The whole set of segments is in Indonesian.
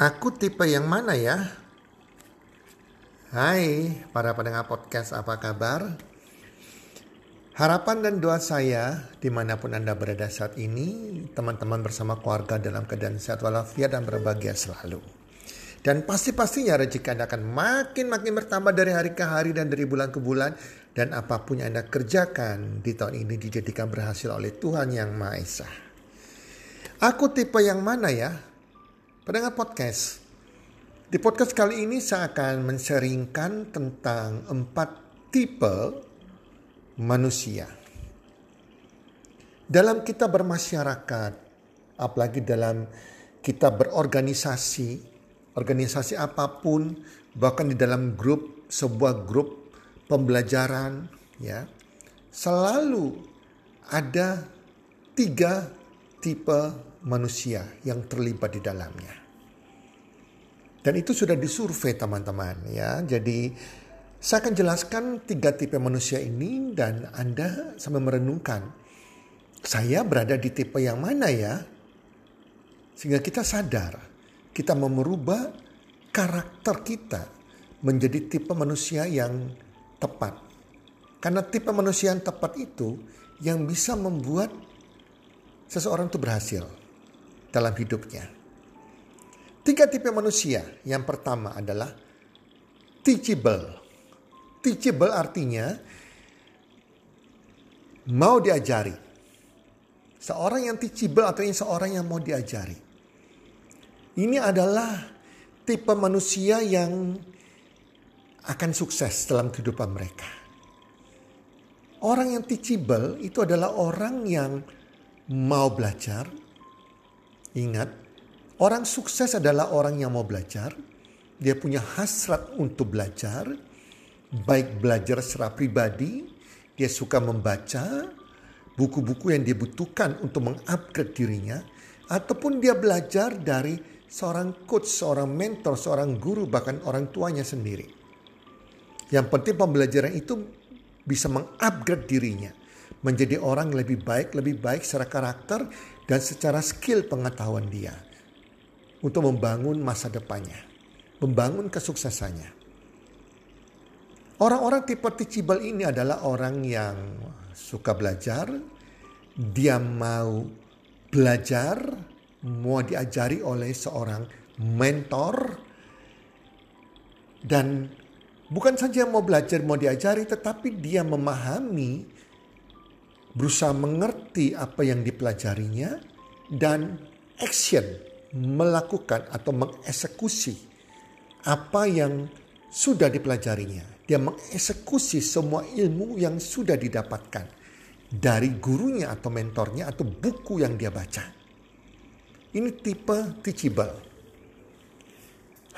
Aku tipe yang mana ya? Hai para pendengar podcast apa kabar? Harapan dan doa saya di mana pun Anda berada saat ini, teman-teman bersama keluarga dalam keadaan sehat walafiat dan berbahagia selalu. Dan pasti-pastinya rezeki Anda akan makin-makin bertambah dari hari ke hari dan dari bulan ke bulan. Dan apa pun yang Anda kerjakan di tahun ini dijadikan berhasil oleh Tuhan Yang Maha Esa. Aku tipe yang mana ya? Pendengar podcast. Di podcast kali ini saya akan menseringkan tentang empat tipe manusia. Dalam kita bermasyarakat, apalagi dalam kita berorganisasi, organisasi apa pun, bahkan di dalam grup, sebuah grup pembelajaran, ya, selalu ada tiga tipe manusia yang terlibat di dalamnya. Dan itu sudah disurvei teman-teman ya. Jadi saya akan jelaskan tiga tipe manusia ini dan Anda sambil merenungkan. Saya berada di tipe yang mana ya? Sehingga kita sadar kita mau merubah karakter kita menjadi tipe manusia yang tepat. Karena tipe manusia yang tepat itu yang bisa membuat seseorang itu berhasil dalam hidupnya. Tiga tipe manusia. Yang pertama adalah teachable. Teachable artinya mau diajari. Seorang yang teachable atau seorang yang mau diajari. Ini adalah tipe manusia yang akan sukses dalam kehidupan mereka. Orang yang teachable itu adalah orang yang mau belajar, Ingat, orang sukses adalah orang yang mau belajar. Dia punya hasrat untuk belajar, baik belajar secara pribadi, dia suka membaca buku-buku yang dibutuhkan untuk mengupgrade dirinya, ataupun dia belajar dari seorang coach, seorang mentor, seorang guru, bahkan orang tuanya sendiri. Yang penting pembelajaran itu bisa mengupgrade dirinya menjadi orang lebih baik, lebih baik secara karakter dan secara skill pengetahuan dia untuk membangun masa depannya, membangun kesuksesannya. Orang-orang tipe teachable ini adalah orang yang suka belajar, dia mau belajar, mau diajari oleh seorang mentor, dan bukan saja mau belajar, mau diajari, tetapi dia memahami berusaha mengerti apa yang dipelajarinya dan action melakukan atau mengeksekusi apa yang sudah dipelajarinya. Dia mengeksekusi semua ilmu yang sudah didapatkan dari gurunya atau mentornya atau buku yang dia baca. Ini tipe teachable.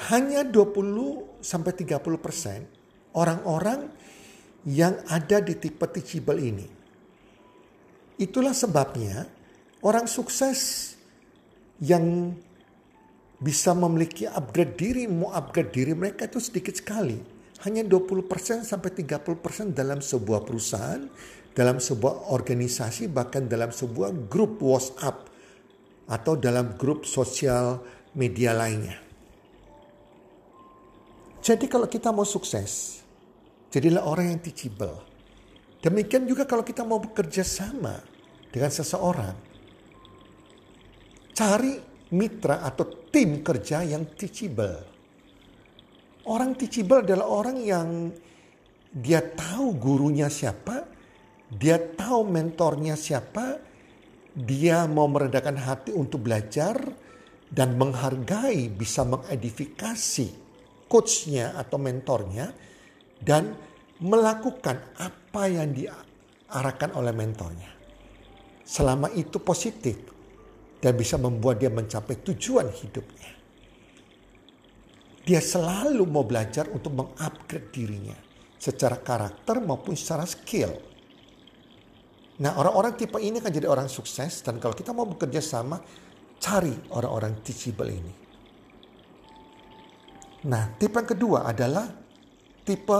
Hanya 20 sampai 30 persen orang-orang yang ada di tipe teachable ini Itulah sebabnya orang sukses yang bisa memiliki upgrade diri, mau upgrade diri mereka itu sedikit sekali. Hanya 20% sampai 30% dalam sebuah perusahaan, dalam sebuah organisasi, bahkan dalam sebuah grup WhatsApp atau dalam grup sosial media lainnya. Jadi kalau kita mau sukses, jadilah orang yang teachable. Demikian juga kalau kita mau bekerja sama dengan seseorang. Cari mitra atau tim kerja yang teachable. Orang teachable adalah orang yang dia tahu gurunya siapa, dia tahu mentornya siapa, dia mau meredakan hati untuk belajar dan menghargai, bisa mengedifikasi coachnya atau mentornya dan melakukan apa yang diarahkan oleh mentornya selama itu positif dan bisa membuat dia mencapai tujuan hidupnya. Dia selalu mau belajar untuk mengupgrade dirinya secara karakter maupun secara skill. Nah orang-orang tipe ini kan jadi orang sukses dan kalau kita mau bekerja sama cari orang-orang teachable ini. Nah tipe yang kedua adalah tipe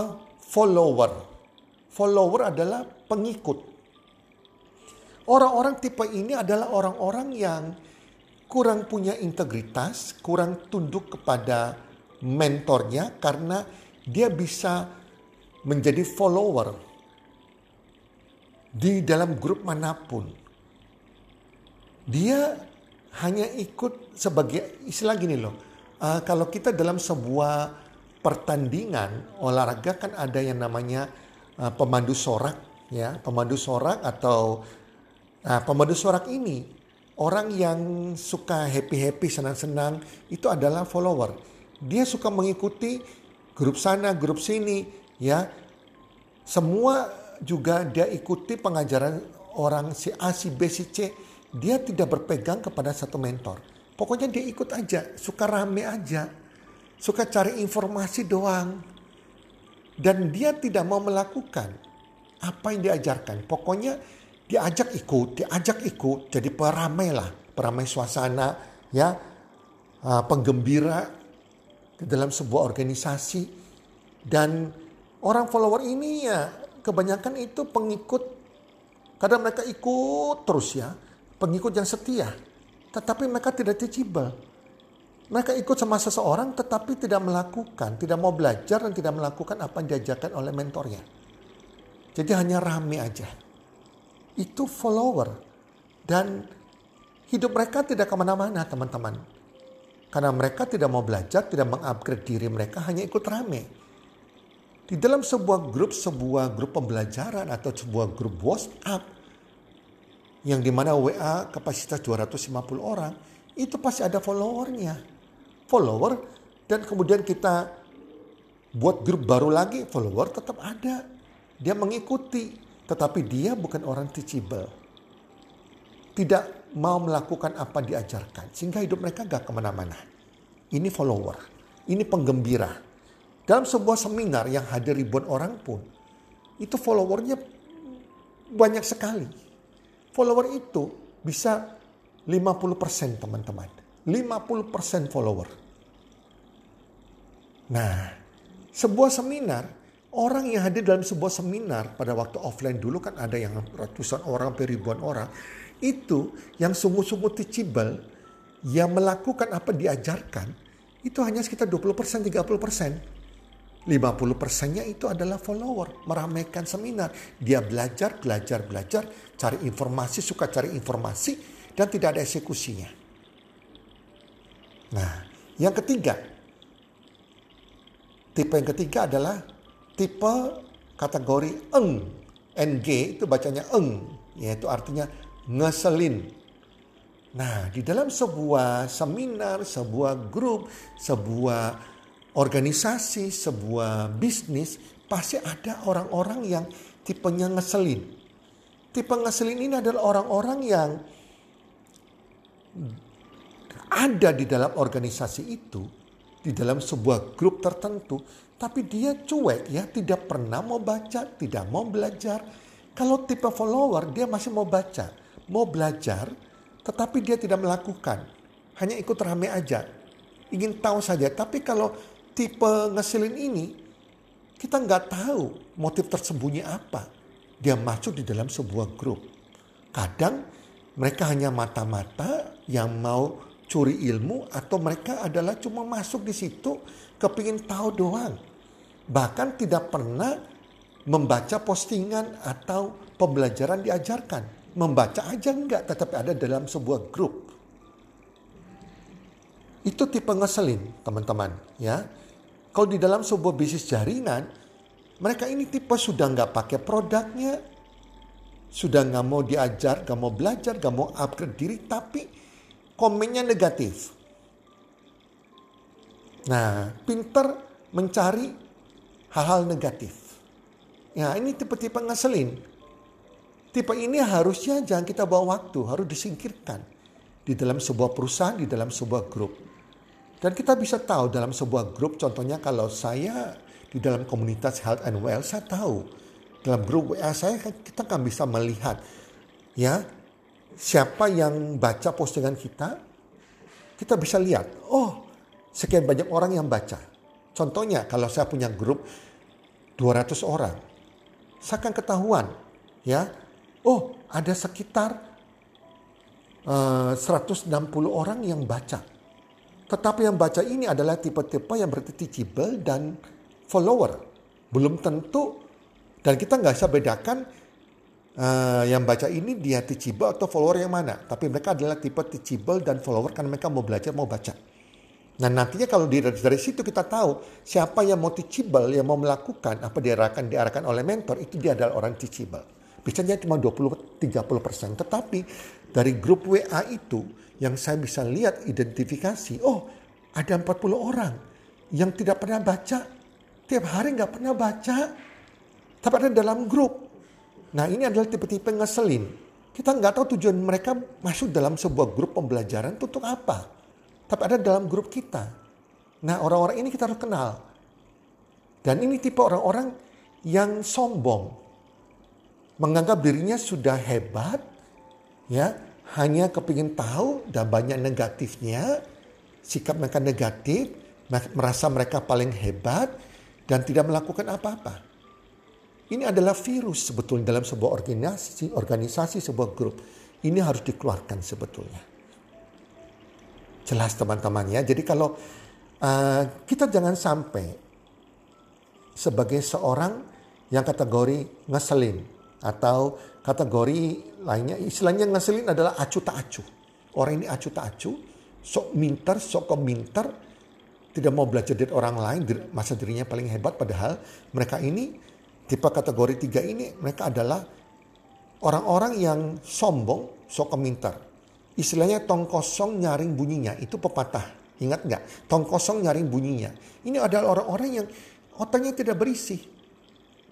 follower. Follower adalah pengikut Orang-orang tipe ini adalah orang-orang yang kurang punya integritas, kurang tunduk kepada mentornya karena dia bisa menjadi follower di dalam grup mana pun. Dia hanya ikut sebagai istilah gini loh. Uh, kalau kita dalam sebuah pertandingan olahraga kan ada yang namanya uh, pemandu sorak ya, pemandu sorak atau uh, pemandu sorak ini orang yang suka happy-happy senang-senang itu adalah follower. Dia suka mengikuti grup sana, grup sini ya. Semua juga dia ikuti pengajaran orang si A, si B, si C dia tidak berpegang kepada satu mentor. Pokoknya dia ikut aja, suka rame aja, suka cari informasi doang. Dan dia tidak mau melakukan apa yang diajarkan. Pokoknya diajak ikut, diajak ikut, jadi peramai lah, peramai suasana, ya, ah, penggembira di dalam sebuah organisasi. Dan orang follower ini ya kebanyakan itu pengikut, kadang mereka ikut terus ya pengikut yang setia. Tetapi mereka tidak teachable. Mereka ikut sama seseorang tetapi tidak melakukan, tidak mau belajar dan tidak melakukan apa yang diajarkan oleh mentornya. Jadi hanya rame aja. Itu follower. Dan hidup mereka tidak ke mana-mana teman-teman. Karena mereka tidak mau belajar, tidak mengupgrade diri mereka, hanya ikut rame. Di dalam sebuah grup, sebuah grup pembelajaran atau sebuah grup WhatsApp, yang di mana WA kapasitas 250 orang, itu pasti ada followernya. Follower dan kemudian kita buat grup baru lagi, follower tetap ada. Dia mengikuti, tetapi dia bukan orang teachable. Tidak mau melakukan apa diajarkan, sehingga hidup mereka gak ke mana-mana. Ini follower, ini penggembira. Dalam sebuah seminar yang hadir ribuan orang pun, itu followernya banyak sekali follower itu bisa 50% teman-teman. 50% follower. Nah, sebuah seminar, orang yang hadir dalam sebuah seminar pada waktu offline dulu kan ada yang ratusan orang, ribuan orang. Itu yang sungguh-sungguh teachable, yang melakukan apa diajarkan, itu hanya sekitar 20%, 30%. 50 persennya itu adalah follower, meramaikan seminar. Dia belajar, belajar, belajar, cari informasi, suka cari informasi, dan tidak ada eksekusinya. Nah, yang ketiga, tipe yang ketiga adalah tipe kategori eng. NG itu bacanya eng, yaitu artinya ngeselin. Nah, di dalam sebuah seminar, sebuah grup, sebuah organisasi, sebuah bisnis, pasti ada orang-orang yang tipenya ngeselin. Tipe ngeselin ini adalah orang-orang yang ada di dalam organisasi itu, di dalam sebuah grup tertentu, tapi dia cuek ya, tidak pernah mau baca, tidak mau belajar. Kalau tipe follower, dia masih mau baca, mau belajar, tetapi dia tidak melakukan. Hanya ikut rame aja. Ingin tahu saja. Tapi kalau tipe ngeselin ini kita nggak tahu motif tersembunyi apa. Dia masuk di dalam sebuah grup. Kadang mereka hanya mata-mata yang mau curi ilmu atau mereka adalah cuma masuk di situ kepingin tahu doang. Bahkan tidak pernah membaca postingan atau pembelajaran diajarkan. Membaca aja enggak tetapi ada dalam sebuah grup. Itu tipe ngeselin teman-teman ya. Kalau di dalam sebuah bisnis jaringan, mereka ini tipe sudah nggak pakai produknya, sudah nggak mau diajar, nggak mau belajar, nggak mau upgrade diri, tapi komennya negatif. Nah, pinter mencari hal-hal negatif. Ya, ini tipe-tipe ngeselin. Tipe ini harusnya jangan kita bawa waktu, harus disingkirkan. Di dalam sebuah perusahaan, di dalam sebuah grup. Dan kita bisa tahu dalam sebuah grup, contohnya kalau saya di dalam komunitas health and well, saya tahu dalam grup WA saya kan kita kan bisa melihat ya siapa yang baca postingan kita, kita bisa lihat, oh sekian banyak orang yang baca. Contohnya kalau saya punya grup 200 orang, saya akan ketahuan ya, oh ada sekitar uh, 160 orang yang baca. Tetapi yang baca ini adalah tipe-tipe yang berarti teachable dan follower. Belum tentu dan kita nggak bisa bedakan uh, yang baca ini dia teachable atau follower yang mana. Tapi mereka adalah tipe teachable dan follower karena mereka mau belajar, mau baca. Nah nantinya kalau dari, dari situ kita tahu siapa yang mau teachable, yang mau melakukan apa diarahkan diarahkan oleh mentor itu dia adalah orang teachable. Biasanya cuma 20-30 persen. Tetapi dari grup WA itu yang saya bisa lihat identifikasi, oh ada 40 orang yang tidak pernah baca, tiap hari nggak pernah baca, tapi ada dalam grup. Nah ini adalah tipe-tipe ngeselin. Kita nggak tahu tujuan mereka masuk dalam sebuah grup pembelajaran untuk apa tapi ada dalam grup kita. Nah orang-orang ini kita harus kenal. Dan ini tipe orang-orang yang sombong. Menganggap dirinya sudah hebat, ya hanya kepingin tahu dan banyak negatifnya, sikap mereka negatif, merasa mereka paling hebat dan tidak melakukan apa-apa. Ini adalah virus sebetulnya dalam sebuah organisasi, organisasi sebuah grup. Ini harus dikeluarkan sebetulnya. Jelas teman-teman ya. Jadi kalau uh, kita jangan sampai sebagai seorang yang kategori ngeselin atau kategori lainnya istilahnya ngeselin adalah acu tak acu. Orang ini acu tak acu, sok minter, sok kominter, tidak mau belajar dari orang lain, masa dirinya paling hebat padahal mereka ini tipe kategori tiga ini mereka adalah orang-orang yang sombong, sok kominter Istilahnya tong kosong nyaring bunyinya. Itu pepatah. Ingat nggak? Tong kosong nyaring bunyinya. Ini adalah orang-orang yang otaknya tidak berisi.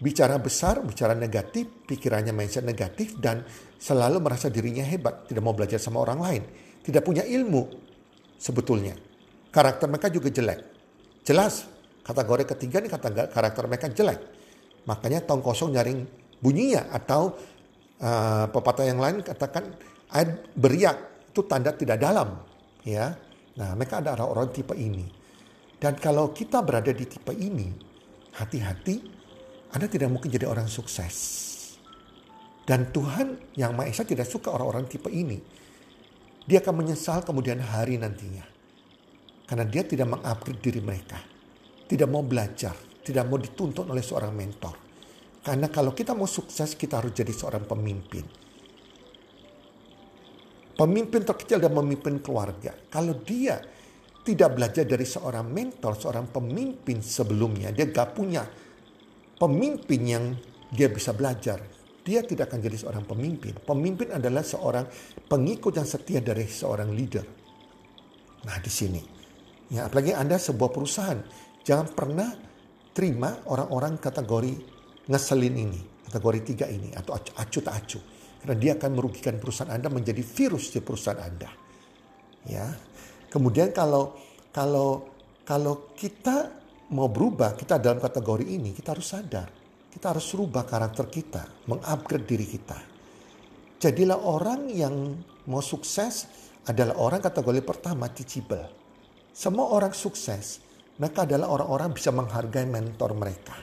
Bicara besar, bicara negatif, pikirannya mindset negatif dan selalu merasa dirinya hebat. Tidak mau belajar sama orang lain. Tidak punya ilmu sebetulnya. Karakter mereka juga jelek. Jelas, kategori ketiga ini karakter mereka jelek. Makanya tong kosong nyaring bunyinya atau uh, pepatah yang lain katakan air beriak itu tanda tidak dalam. ya. Nah, mereka ada orang-orang tipe ini. Dan kalau kita berada di tipe ini, hati-hati, Anda tidak mungkin jadi orang sukses. Dan Tuhan yang Maha Esa tidak suka orang-orang tipe ini. Dia akan menyesal kemudian hari nantinya. Karena dia tidak mengupgrade diri mereka. Tidak mau belajar, tidak mau dituntut oleh seorang mentor. Karena kalau kita mau sukses, kita harus jadi seorang pemimpin Pemimpin terkecil dan memimpin keluarga. Kalau dia tidak belajar dari seorang mentor, seorang pemimpin sebelumnya, dia gak punya pemimpin yang dia bisa belajar. Dia tidak akan jadi seorang pemimpin. Pemimpin adalah seorang pengikut yang setia dari seorang leader. Nah di sini, ya apalagi Anda sebuah perusahaan, jangan pernah terima orang-orang kategori ngeselin ini, kategori tiga ini, atau acu tak acu. Karena dia akan merugikan perusahaan Anda menjadi virus di perusahaan Anda. Ya. Kemudian kalau kalau kalau kita mau berubah, kita dalam kategori ini, kita harus sadar. Kita harus rubah karakter kita, mengupgrade diri kita. Jadilah orang yang mau sukses adalah orang kategori pertama teachable. Semua orang sukses, mereka adalah orang-orang bisa menghargai mentor mereka.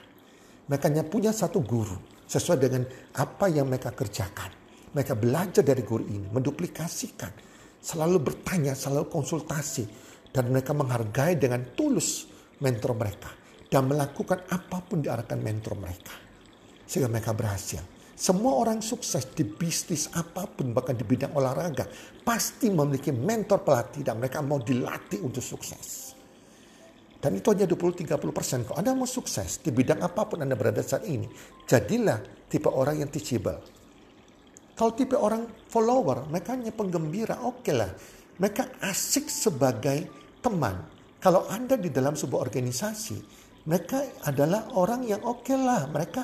Mereka hanya punya satu guru sesuai dengan apa yang mereka kerjakan. Mereka belajar dari guru ini, menduplikasikan, selalu bertanya, selalu konsultasi, dan mereka menghargai dengan tulus mentor mereka dan melakukan apa pun diarahkan mentor mereka sehingga mereka berhasil. Semua orang sukses di bisnis apa pun bahkan di bidang olahraga pasti memiliki mentor pelatih dan mereka mau dilatih untuk sukses. Dan itu hanya 20-30 persen. Kalau Anda mau sukses di bidang apa pun Anda berada saat ini, jadilah tipe orang yang teachable kalau tipe orang follower, mereka hanya penggembira, oke okay lah. Mereka asik sebagai teman. Kalau Anda di dalam sebuah organisasi, mereka adalah orang yang oke okay lah. Mereka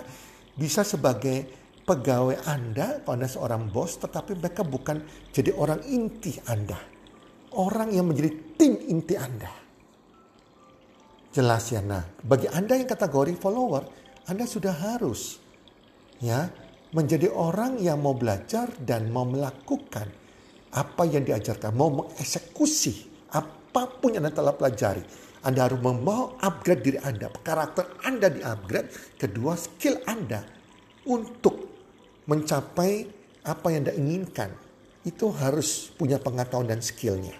bisa sebagai pegawai Anda, kalau Anda seorang bos, tetapi mereka bukan jadi orang inti Anda. Orang yang menjadi tim inti Anda. Jelas ya, nah bagi Anda yang kategori follower, Anda sudah harus ya menjadi orang yang mau belajar dan mau melakukan apa yang diajarkan, mau mengeksekusi apa pun yang Anda telah pelajari. Anda harus mau upgrade diri Anda, karakter Anda di-upgrade, kedua skill Anda untuk mencapai apa yang Anda inginkan. itu harus punya pengetahuan dan skillnya.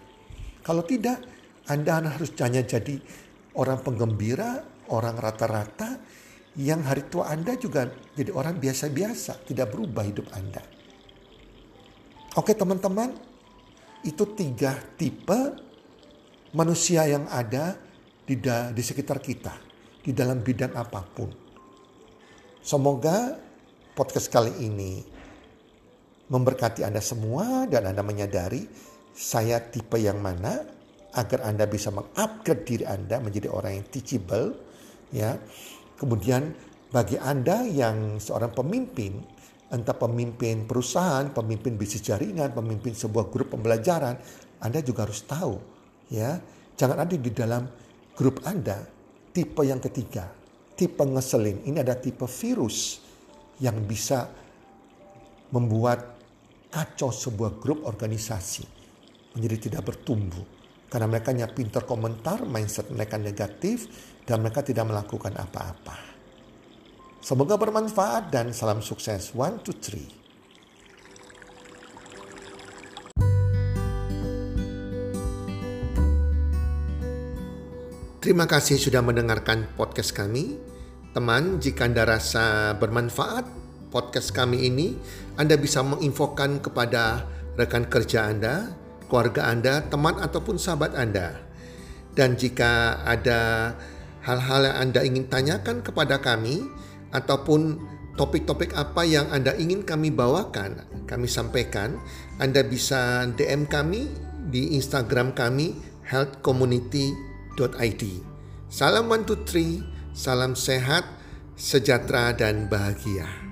Kalau tidak, Anda harus hanya jadi orang penggembira, orang rata-rata, yang hari tua Anda juga jadi orang biasa-biasa, tidak berubah hidup Anda. Oke teman-teman, itu tiga tipe manusia yang ada di, da, di sekitar kita, di dalam bidang apa pun. Semoga podcast kali ini memberkati Anda semua dan Anda menyadari saya tipe yang mana agar Anda bisa mengupgrade diri Anda menjadi orang yang teachable ya. Kemudian bagi Anda yang seorang pemimpin, entah pemimpin perusahaan, pemimpin bisnis jaringan, pemimpin sebuah grup pembelajaran, Anda juga harus tahu ya. Jangan ada di dalam grup Anda tipe yang ketiga, tipe ngeselin. Ini ada tipe virus yang bisa membuat kacau sebuah grup organisasi menjadi tidak bertumbuh karena mereka hanya pintar komentar, mindset mereka negatif dan mereka tidak melakukan apa-apa. Semoga bermanfaat dan salam sukses. One, two, three. Terima kasih sudah mendengarkan podcast kami. Teman, jika Anda rasa bermanfaat podcast kami ini, Anda bisa menginfokan kepada rekan kerja Anda, keluarga Anda, teman ataupun sahabat Anda. Dan jika ada hal-hal yang Anda ingin tanyakan kepada kami ataupun topik-topik apa yang Anda ingin kami bawakan, kami sampaikan, Anda bisa DM kami di Instagram kami healthcommunity.id. Salam one two three, salam sehat, sejahtera dan bahagia.